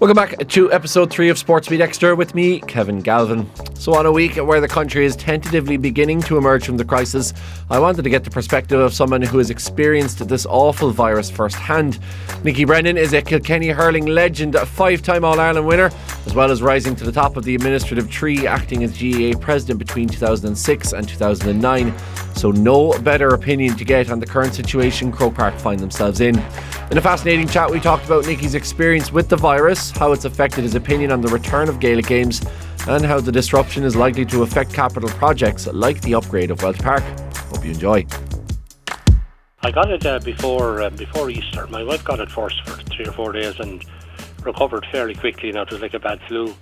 Welcome back to episode three of Sports SportsBeat Xtra with me, Kevin Galvin. So, on a week where the country is tentatively beginning to emerge from the crisis, I wanted to get the perspective of someone who has experienced this awful virus firsthand. Nickey Brennan is a Kilkenny hurling legend, a five time All Ireland winner, as well as rising to the top of the administrative tree, acting as GAA president between 2006 and 2009. So, no better opinion to get on the current situation Croke Park find themselves in. In a fascinating chat, we talked about Nickey's experience with the virus, how it's affected his opinion on the return of Gaelic games, and how the disruption is likely to affect capital projects like the upgrade of Walsh Park. Hope you enjoy. I got it uh, before uh, before Easter. My wife got it first for three or four days and recovered fairly quickly. Now it was like a bad flu,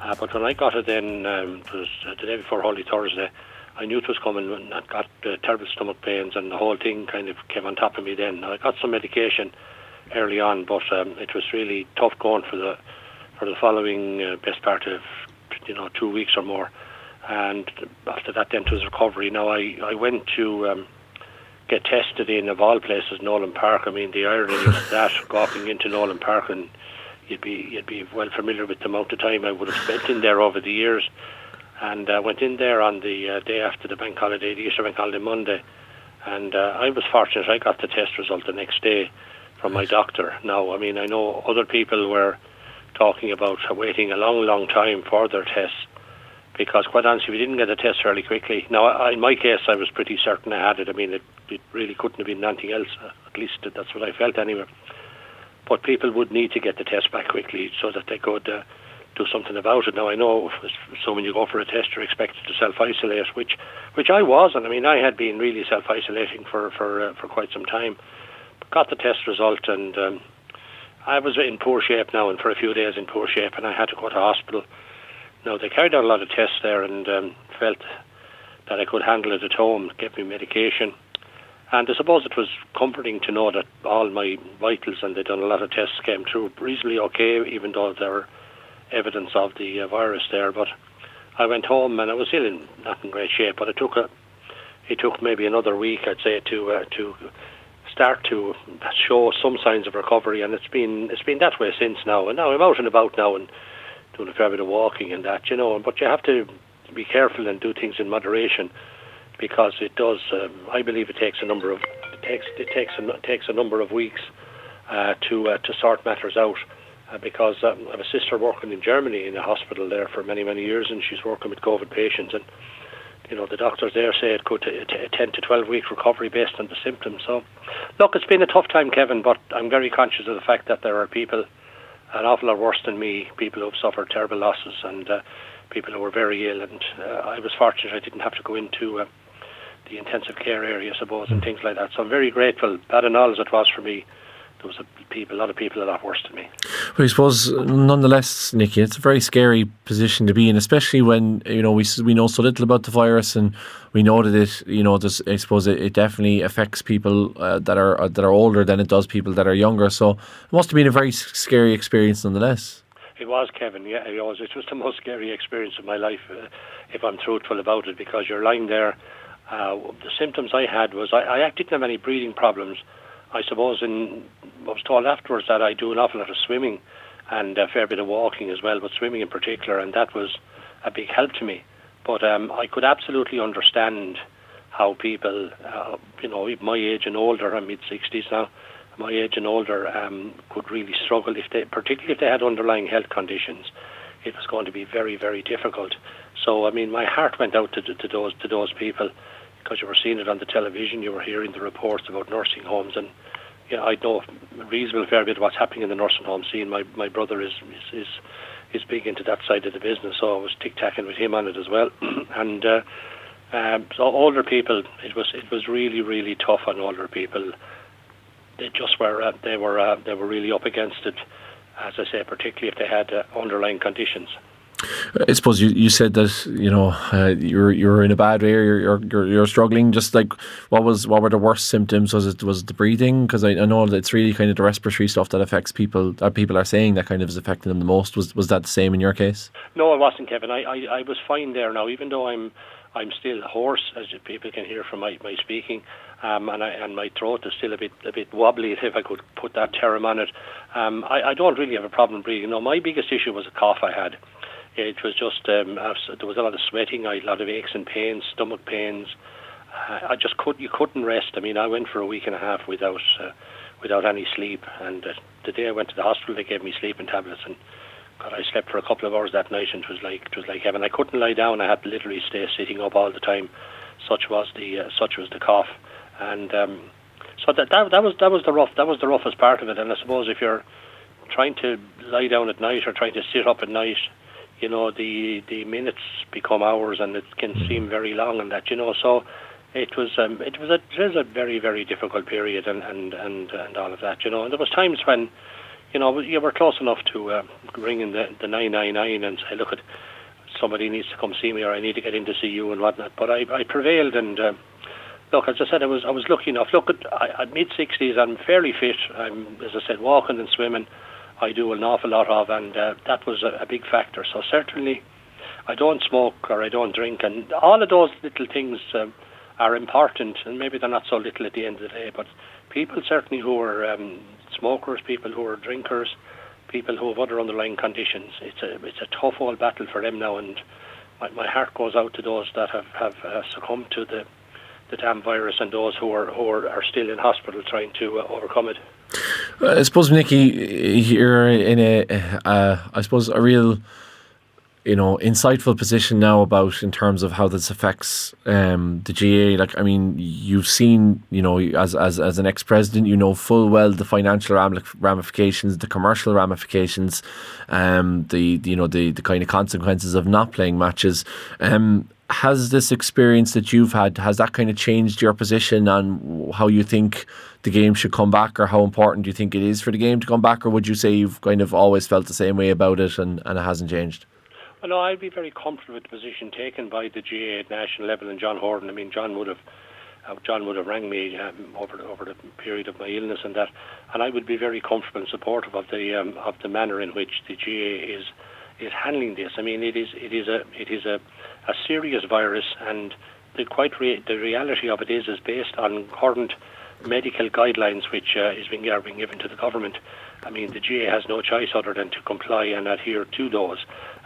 uh, but when I got it, then um, it was uh, the day before Holy Thursday. I knew it was coming and I got uh, terrible stomach pains and the whole thing kind of came on top of me then. I got some medication early on, but um, it was really tough going for the for the following uh, best part of you know two weeks or more. And after that, then it was recovery. Now I I went to um, get tested in of all places Nowlan Park. I mean the irony of that walking into Nowlan Park and you'd be you'd be well familiar with the amount of time I would have spent in there over the years and uh, went in there on the uh, day after the bank holiday, the Easter bank holiday Monday, and uh, I was fortunate. I got the test result the next day from my doctor. Now, I mean, I know other people were talking about waiting a long, long time for their tests because, quite honestly, we didn't get the test fairly quickly. Now, I, in my case, I was pretty certain I had it. I mean, it, it really couldn't have been anything else. At least that's what I felt anyway. But people would need to get the test back quickly so that they could. Uh, do something about it. Now I know so when you go for a test, you're expected to self isolate, which which I was, and I mean I had been really self isolating for for uh, for quite some time. Got the test result, and um, I was in poor shape now, and for a few days in poor shape, and I had to go to hospital. Now they carried out a lot of tests there, and um, felt that I could handle it at home, gave me medication. And I suppose it was comforting to know that all my vitals, and they'd done a lot of tests, came through reasonably okay, even though there were evidence of the uh, virus there. But I went home and I was still in not in great shape. But it took a it took maybe another week, I'd say, to uh, to start to show some signs of recovery, and it's been it's been that way since now. And now I'm out and about now and doing a fair bit of walking and that, you know. But you have to be careful and do things in moderation because it does. Um, I believe it takes a number of it takes it takes a, takes a number of weeks uh, to uh, to sort matters out uh, because um, I have a sister working in Germany in a hospital there for many, many years, and she's working with COVID patients. And you know, the doctors there say it could t- t- 10 to 12 week recovery based on the symptoms. So, look, it's been a tough time, Kevin, but I'm very conscious of the fact that there are people an awful lot worse than me, people who have suffered terrible losses and uh, people who were very ill. And uh, I was fortunate I didn't have to go into uh, the intensive care area, I suppose, and things like that. So I'm very grateful, bad and all as it was for me there was a, people, a lot of people a lot worse than me. But I suppose, nonetheless, Nickey, it's a very scary position to be in, especially when you know we we know so little about the virus, and we know that it, you know, there's, I suppose it, it definitely affects people uh, that are uh, that are older than it does people that are younger. So it must have been a very scary experience, nonetheless. It was, Kevin. Yeah, it was. It was the most scary experience of my life, uh, if I'm truthful about it, because you're lying there. Uh, the symptoms I had was I, I didn't have any breathing problems I suppose in I was told afterwards that I do an awful lot of swimming and a fair bit of walking as well, but swimming in particular, and that was a big help to me. But um, I could absolutely understand how people, uh, you know, my age and older, I'm mid 60s now, my age and older, um, could really struggle if they, particularly if they had underlying health conditions. It was going to be very, very difficult. So, I mean, my heart went out to, to those to those people because you were seeing it on the television, you were hearing the reports about nursing homes, and yeah, I know a reasonable fair bit of what's happening in the nursing home scene. My my brother is is is, is big into that side of the business, so I was tic tacking with him on it as well. and uh, um, so older people, it was it was really really tough on older people. They just were uh, they were uh, they were really up against it, as I say, particularly if they had uh, underlying conditions. I suppose you, you said that you know uh, you're you're in a bad way. You're, you're you're struggling. Just like what was what were the worst symptoms? Was it was it the breathing? Because I, I know that it's really kind of the respiratory stuff that affects people. That people are saying that kind of is affecting them the most. Was was that the same in your case? No, it wasn't, Kevin. I, I, I was fine there now. Even though I'm I'm still hoarse, as people can hear from my, my speaking, um, and, I, and my throat is still a bit a bit wobbly, if I could put that term on it. Um, I, I don't really have a problem breathing. No, my biggest issue was a cough I had. It was just um, there was a lot of sweating, a lot of aches and pains, stomach pains. I just could you couldn't rest. I mean, I went for a week and a half without uh, without any sleep, and uh, the day I went to the hospital, they gave me sleeping tablets and God, I slept for a couple of hours that night, and it was like it was like heaven. I couldn't lie down; I had to literally stay sitting up all the time. Such was the uh, such was the cough, and um, so that, that that was that was the rough that was the roughest part of it. And I suppose if you're trying to lie down at night or trying to sit up at night, you know the the minutes become hours, and it can seem very long. And that you know, so it was um, it was a it was a very very difficult period, and and and and all of that. You know, and there was times when you know, you were close enough to uh, ringing the, the 999 and say, look, at somebody needs to come see me or I need to get in to see you and whatnot. But I, I prevailed and uh, look, as I said, I was I was lucky enough. Look, at, I, at mid 60s, I'm fairly fit. I'm, as I said, walking and swimming. I do an awful lot of, and uh, that was a, a big factor. So certainly, I don't smoke or I don't drink, and all of those little things um, are important, and maybe they're not so little at the end of the day. But people certainly who are um, smokers, people who are drinkers, people who have other underlying conditions. It's a it's a tough old battle for them now, and my, my heart goes out to those that have have uh, succumbed to the the damn virus and those who are who are, are still in hospital trying to uh, overcome it. I suppose, Nickey, you're in a, uh, I suppose, a real you know insightful position now about in terms of how this affects um, the GAA. Like I mean, you've seen you know as as as an ex president, you know full well the financial ramifications, the commercial ramifications, um, the, the you know the the kind of consequences of not playing matches. Um, has this experience that you've had has that kind of changed your position on how you think the game should come back or how important do you think it is for the game to come back or would you say you've kind of always felt the same way about it and, and it hasn't changed well, no, I'd be very comfortable with the position taken by the GAA at national level and John Horan. I mean, John would have. Uh, John would have rang me um, over over the period of my illness and that, and I would be very comfortable and supportive of the um, of the manner in which the GAA is is handling this. I mean, it is it is a it is a, a serious virus, and the quite the reality of it is is based on current medical guidelines which uh, is being, are being given to the government. I mean, the GAA has no choice other than to comply and adhere to those,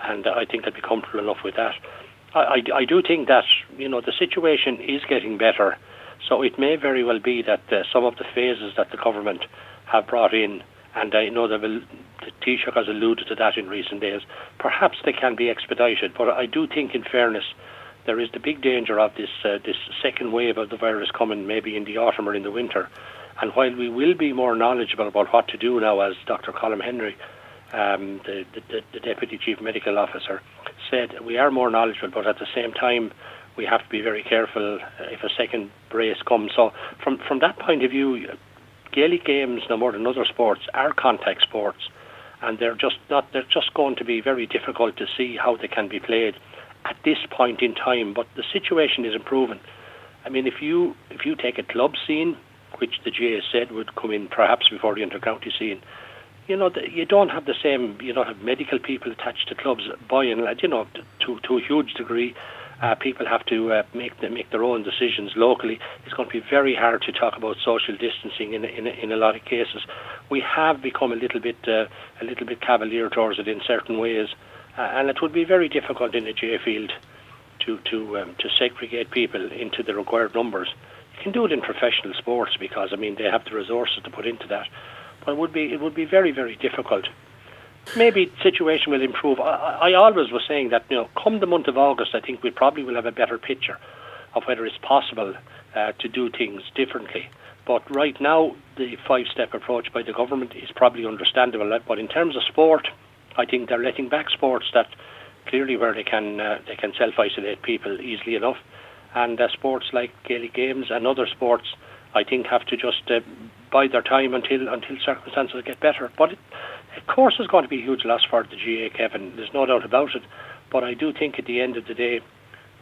and I think I'd be comfortable enough with that. I, I, I do think that you know the situation is getting better, so it may very well be that uh, some of the phases that the government have brought in, and I know that the Taoiseach has alluded to that in recent days, perhaps they can be expedited. But I do think, in fairness, there is the big danger of this uh, this second wave of the virus coming maybe in the autumn or in the winter. And while we will be more knowledgeable about what to do now, as Dr. Colin Henry, um, the, the, the Deputy Chief Medical Officer, said, we are more knowledgeable, but at the same time, we have to be very careful if a second brace comes. So, from from that point of view, Gaelic games, no more than other sports, are contact sports, and they're just not. They're just going to be very difficult to see how they can be played at this point in time. But the situation is improving. I mean, if you if you take a club scene, which the GAA said would come in perhaps before the inter-county scene, you know, you don't have the same. You don't have medical people attached to clubs by and large. You know, to to a huge degree. Uh, people have to uh, make the, make their own decisions locally. It's going to be very hard to talk about social distancing in in, in a lot of cases. We have become a little bit uh, a little bit cavalier towards it in certain ways, uh, and it would be very difficult in a GAA field to to um, to segregate people into the required numbers. You can do it in professional sports because I mean they have the resources to put into that, but it would be it would be very very difficult maybe situation will improve. I, I always was saying that you know, come the month of August, I think we probably will have a better picture of whether it's possible uh, to do things differently. But right now, the five-step approach by the government is probably understandable. But in terms of sport, I think they're letting back sports that clearly where they can uh, they can self-isolate people easily enough, and uh, sports like Gaelic games and other sports, I think have to just uh, bide their time until until circumstances get better. But it, of course, it's going to be a huge loss for the GAA, Kevin. There's no doubt about it. But I do think at the end of the day,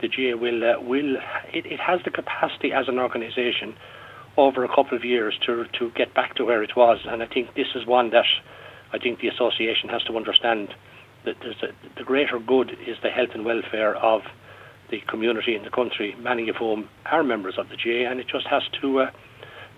the GAA will uh, will it, it has the capacity as an organisation over a couple of years to to get back to where it was. And I think this is one that I think the association has to understand that a, the greater good is the health and welfare of the community in the country, many of whom are members of the GAA, and it just has to uh,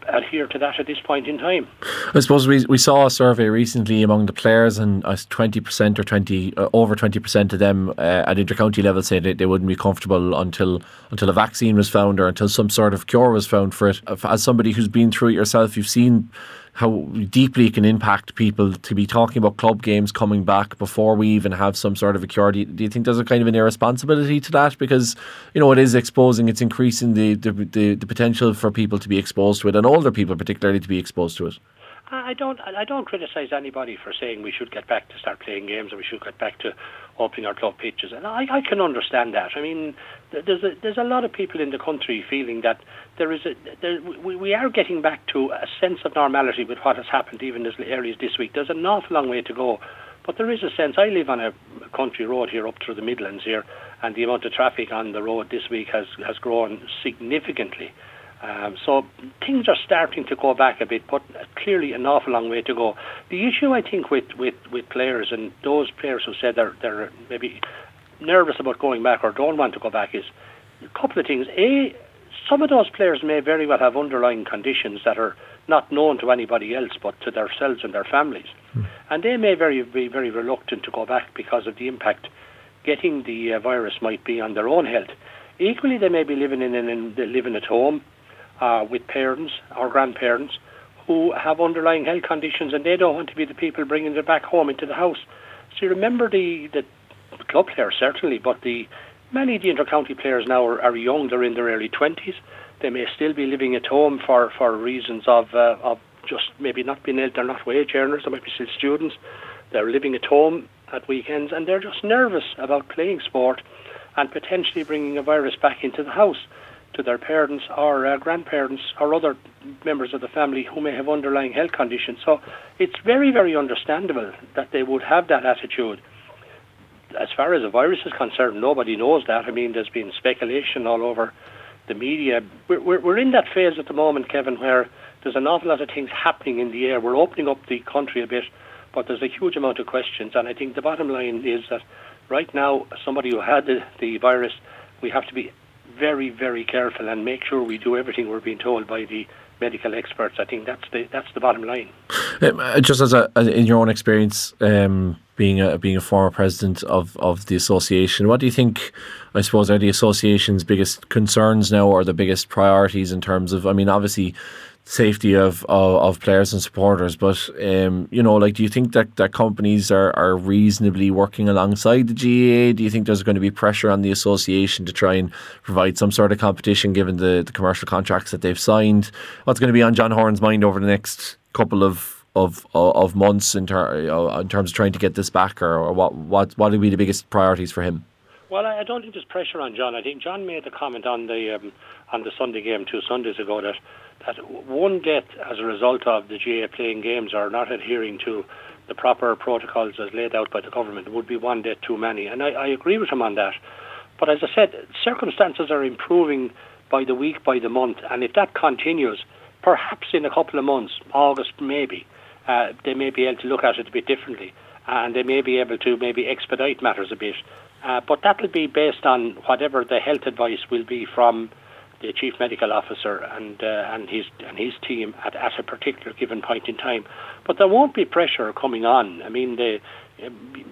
adhere to that at this point in time. I suppose we, we saw a survey recently among the players, and uh, twenty percent or twenty uh, over twenty percent of them uh, at intercounty level said they, they wouldn't be comfortable until until a vaccine was found or until some sort of cure was found for it. As somebody who's been through it yourself, you've seen how deeply it can impact people to be talking about club games coming back before we even have some sort of a cure. Do you, do you think there's a kind of an irresponsibility to that? Because, you know, it is exposing, it's increasing the, the, the, the potential for people to be exposed to it and older people particularly to be exposed to it. I don't. I don't criticise anybody for saying we should get back to start playing games or we should get back to opening our club pitches, and I, I can understand that. I mean, there's a, there's a lot of people in the country feeling that there is a there, we, we are getting back to a sense of normality with what has happened even as early as this week. There's an awful long way to go, but there is a sense. I live on a country road here up through the Midlands here, and the amount of traffic on the road this week has has grown significantly. Um, so things are starting to go back a bit, but clearly an awful long way to go. The issue, I think, with, with, with players and those players who said they're, they're maybe nervous about going back or don't want to go back is a couple of things. A, some of those players may very well have underlying conditions that are not known to anybody else but to themselves and their families. Mm. And they may very be very reluctant to go back because of the impact getting the uh, virus might be on their own health. Equally, they may be living in, in, in living at home uh, with parents or grandparents who have underlying health conditions and they don't want to be the people bringing them back home into the house. So you remember the, the club players certainly, but the many of the intercounty players now are, are young. They're in their early twenties. They may still be living at home for, for reasons of uh, of just maybe not being able. They're not wage earners. They might be still students. They're living at home at weekends and they're just nervous about playing sport and potentially bringing a virus back into the house to their parents or uh, grandparents or other members of the family who may have underlying health conditions. So it's very, very understandable that they would have that attitude. As far as the virus is concerned, nobody knows that. I mean, there's been speculation all over the media. We're, we're, we're in that phase at the moment, Kevin, where there's an awful lot of things happening in the air. We're opening up the country a bit, but there's a huge amount of questions. And I think the bottom line is that right now, somebody who had the, the virus, we have to be very, very careful and make sure we do everything we're being told by the medical experts. I think that's the that's the bottom line. Um, uh, just as a, in your own experience, um, being a being a former president of, of the association, what do you think? I suppose are the association's biggest concerns now, or the biggest priorities in terms of? I mean, obviously safety of, of, of players and supporters. But um, you know, like, do you think that, that companies are, are reasonably working alongside the GAA? Do you think there's going to be pressure on the association to try and provide some sort of competition given the, the commercial contracts that they've signed? What's going to be on John Horan's mind over the next couple of of of months in, ter- in terms of trying to get this back, or, or what what what would be the biggest priorities for him? Well, I don't think there's pressure on John. I think John made the comment on the um, on the Sunday game two Sundays ago that that one death as a result of the GAA playing games or not adhering to the proper protocols as laid out by the government would be one death too many. And I, I agree with him on that. But as I said, circumstances are improving by the week, by the month, and if that continues, perhaps in a couple of months, August maybe, uh, they may be able to look at it a bit differently, and they may be able to maybe expedite matters a bit. Uh, but that will be based on whatever the health advice will be from the chief medical officer and uh, and his and his team at, at a particular given point in time. But there won't be pressure coming on. I mean, the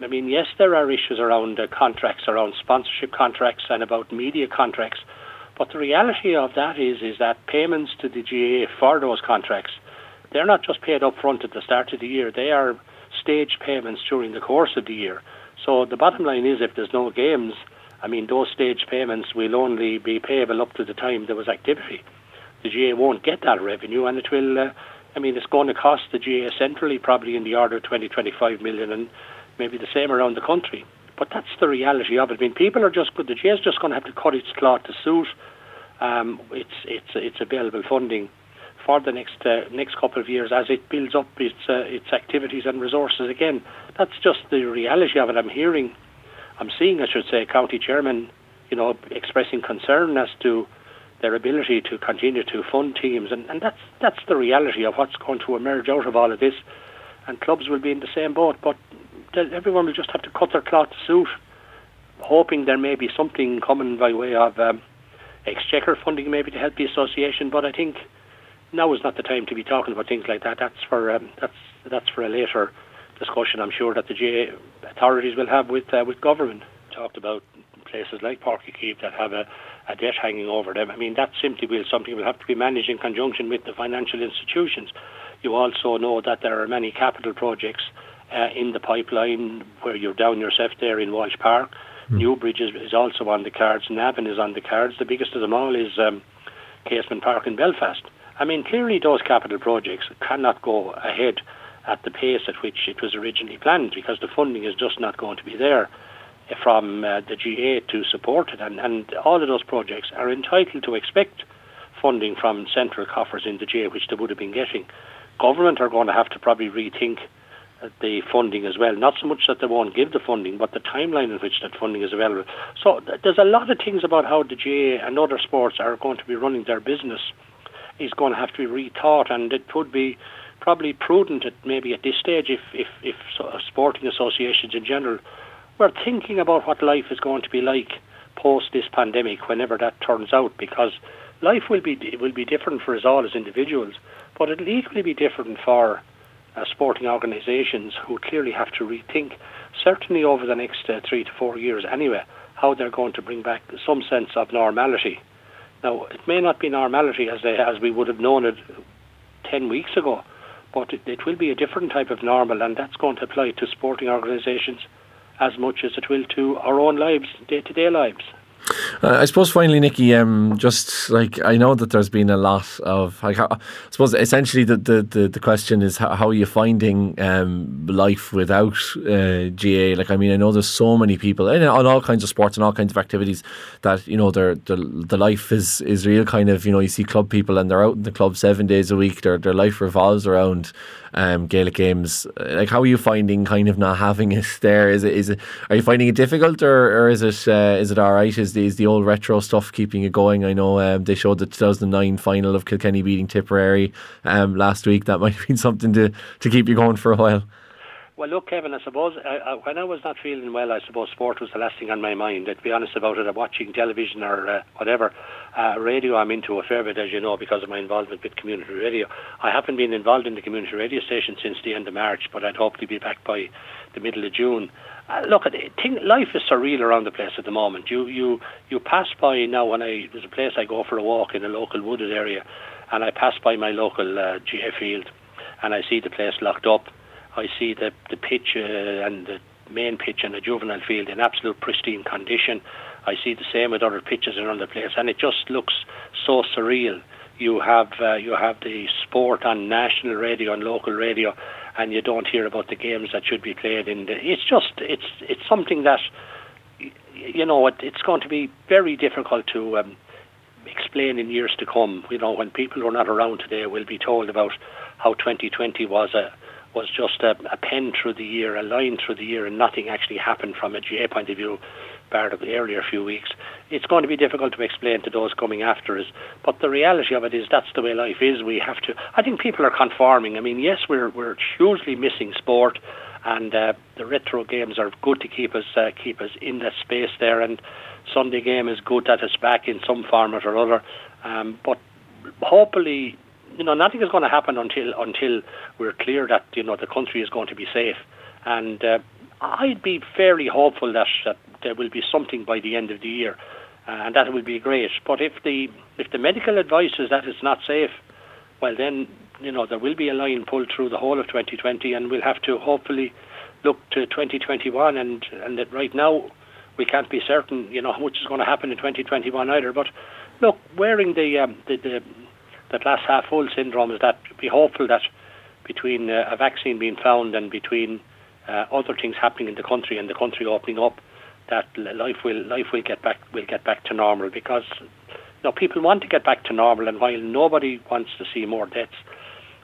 I mean, yes, there are issues around uh, contracts, around sponsorship contracts, and about media contracts. But the reality of that is is that payments to the GAA for those contracts, they're not just paid up front at the start of the year. They are staged payments during the course of the year. So the bottom line is, if there's no games, I mean, those stage payments will only be payable up to the time there was activity. The GAA won't get that revenue, and it will. Uh, I mean, it's going to cost the GAA centrally probably in the order of 20, 25 million, and maybe the same around the country. But that's the reality of it. I mean, people are just, the GAA is just going to have to cut its cloth to suit um, its its its available funding for the next uh, next couple of years as it builds up its uh, its activities and resources again. That's just the reality of it. I'm hearing I'm seeing, I should say, county chairman, you know, expressing concern as to their ability to continue to fund teams, and, and that's that's the reality of what's going to emerge out of all of this. And clubs will be in the same boat, but everyone will just have to cut their cloth to suit hoping there may be something coming by way of um, exchequer funding, maybe to help the association. But I think now is not the time to be talking about things like that. That's for um, that's that's for a later discussion. I'm sure that the GAA authorities will have with uh, with government. Talked about places like Uí that have a, a debt hanging over them. I mean, that simply will something will have to be managed in conjunction with the financial institutions. You also know that there are many capital projects uh, in the pipeline where you're down yourself there in Walsh Park. Mm. Newbridge is, is, also on the cards. Navan is on the cards. The biggest of them all is um, Casement Park in Belfast. I mean, clearly those capital projects cannot go ahead at the pace at which it was originally planned because the funding is just not going to be there from uh, the GAA to support it. And, and all of those projects are entitled to expect funding from central coffers in the GAA, which they would have been getting. Government are going to have to probably rethink the funding as well. Not so much that they won't give the funding, but the timeline in which that funding is available. So th- there's a lot of things about how the GAA and other sports are going to be running their business is going to have to be rethought, and it would be probably prudent at maybe at this stage if if, if sporting associations in general were thinking about what life is going to be like post this pandemic, whenever that turns out, because life will be will be different for us all as individuals, but it'll equally be different for uh, sporting organisations who clearly have to rethink, certainly over the next uh, three to four years anyway, how they're going to bring back some sense of normality. Now, it may not be normality as they, as we would have known it ten weeks ago, but it, it will be a different type of normal, and that's going to apply to sporting organisations as much as it will to our own lives, day to day lives. Uh, I suppose finally, Nickey, um, just like I know that there's been a lot of, like, I suppose essentially the, the, the, the question is how, how, are you finding um, life without uh, GAA? Like, I mean, I know there's so many people in, on all kinds of sports and all kinds of activities that, you know, their, the life is, is real kind of, you know, you see club people and they're out in the club seven days a week, their, their life revolves around um, Gaelic games. Like, how are you finding kind of not having it there? Is it is it? Are you finding it difficult, or, or is it uh, is it all right? Is the, is the old retro stuff keeping it going? I know um, they showed the 2009 final of Kilkenny beating Tipperary um, last week. That might have been something to to keep you going for a while. Well, look, Kevin, I suppose I, I, when I was not feeling well, I suppose sport was the last thing on my mind. To be honest about it, I'm watching television or uh, whatever. Uh, radio, I'm into a fair bit, as you know, because of my involvement with community radio. I haven't been involved in the community radio station since the end of March, but I'd hope to be back by the middle of June. Uh, look, think, life is surreal around the place at the moment. You you you pass by now when I there's a place I go for a walk in a local wooded area, and I pass by my local uh, GAA field, and I see the place locked up I see the the pitch uh, and the main pitch and the juvenile field in absolute pristine condition. I see the same with other pitches around the place, and it just looks so surreal. You have uh, you have the sport on national radio and local radio, and you don't hear about the games that should be played in. The, it's just it's it's something that you know it, it's going to be very difficult to um, explain in years to come. You know when people who are not around today will be told about how 2020 was a was just a, a pen through the year, a line through the year, and nothing actually happened from a GAA point of view, bar the earlier few weeks. It's going to be difficult to explain to those coming after us. But the reality of it is that's the way life is. We have to. I think people are conforming. I mean, yes, we're we're hugely missing sport, and uh, the retro games are good to keep us uh, keep us in that space there. And Sunday game is good that it's back in some format or other. Um, but hopefully you know, nothing is going to happen until until we're clear that you know the country is going to be safe. And uh, I'd be fairly hopeful that, that there will be something by the end of the year, uh, and that will be great. But if the if the medical advice is that it's not safe, well then you know there will be a line pulled through the whole of 2020, and we'll have to hopefully look to 2021. And and that right now we can't be certain, you know, how much is going to happen in 2021 either. But look, wearing the um, the, the that glass half full syndrome is that be hopeful that between uh, a vaccine being found and between uh, other things happening in the country and the country opening up, that life will life will get back will get back to normal because know, people want to get back to normal and while nobody wants to see more deaths,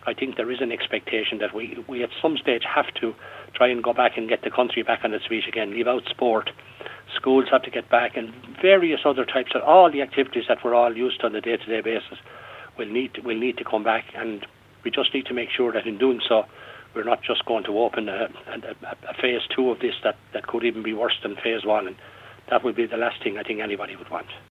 I think there is an expectation that we, we at some stage have to try and go back and get the country back on its feet again, leave out sport. Schools have to get back and various other types of all the activities that we're all used to on a day to day basis will need to, will need to come back, and we just need to make sure that in doing so, we're not just going to open a, a, a phase two of this that, that could even be worse than phase one. And that would be the last thing I think anybody would want.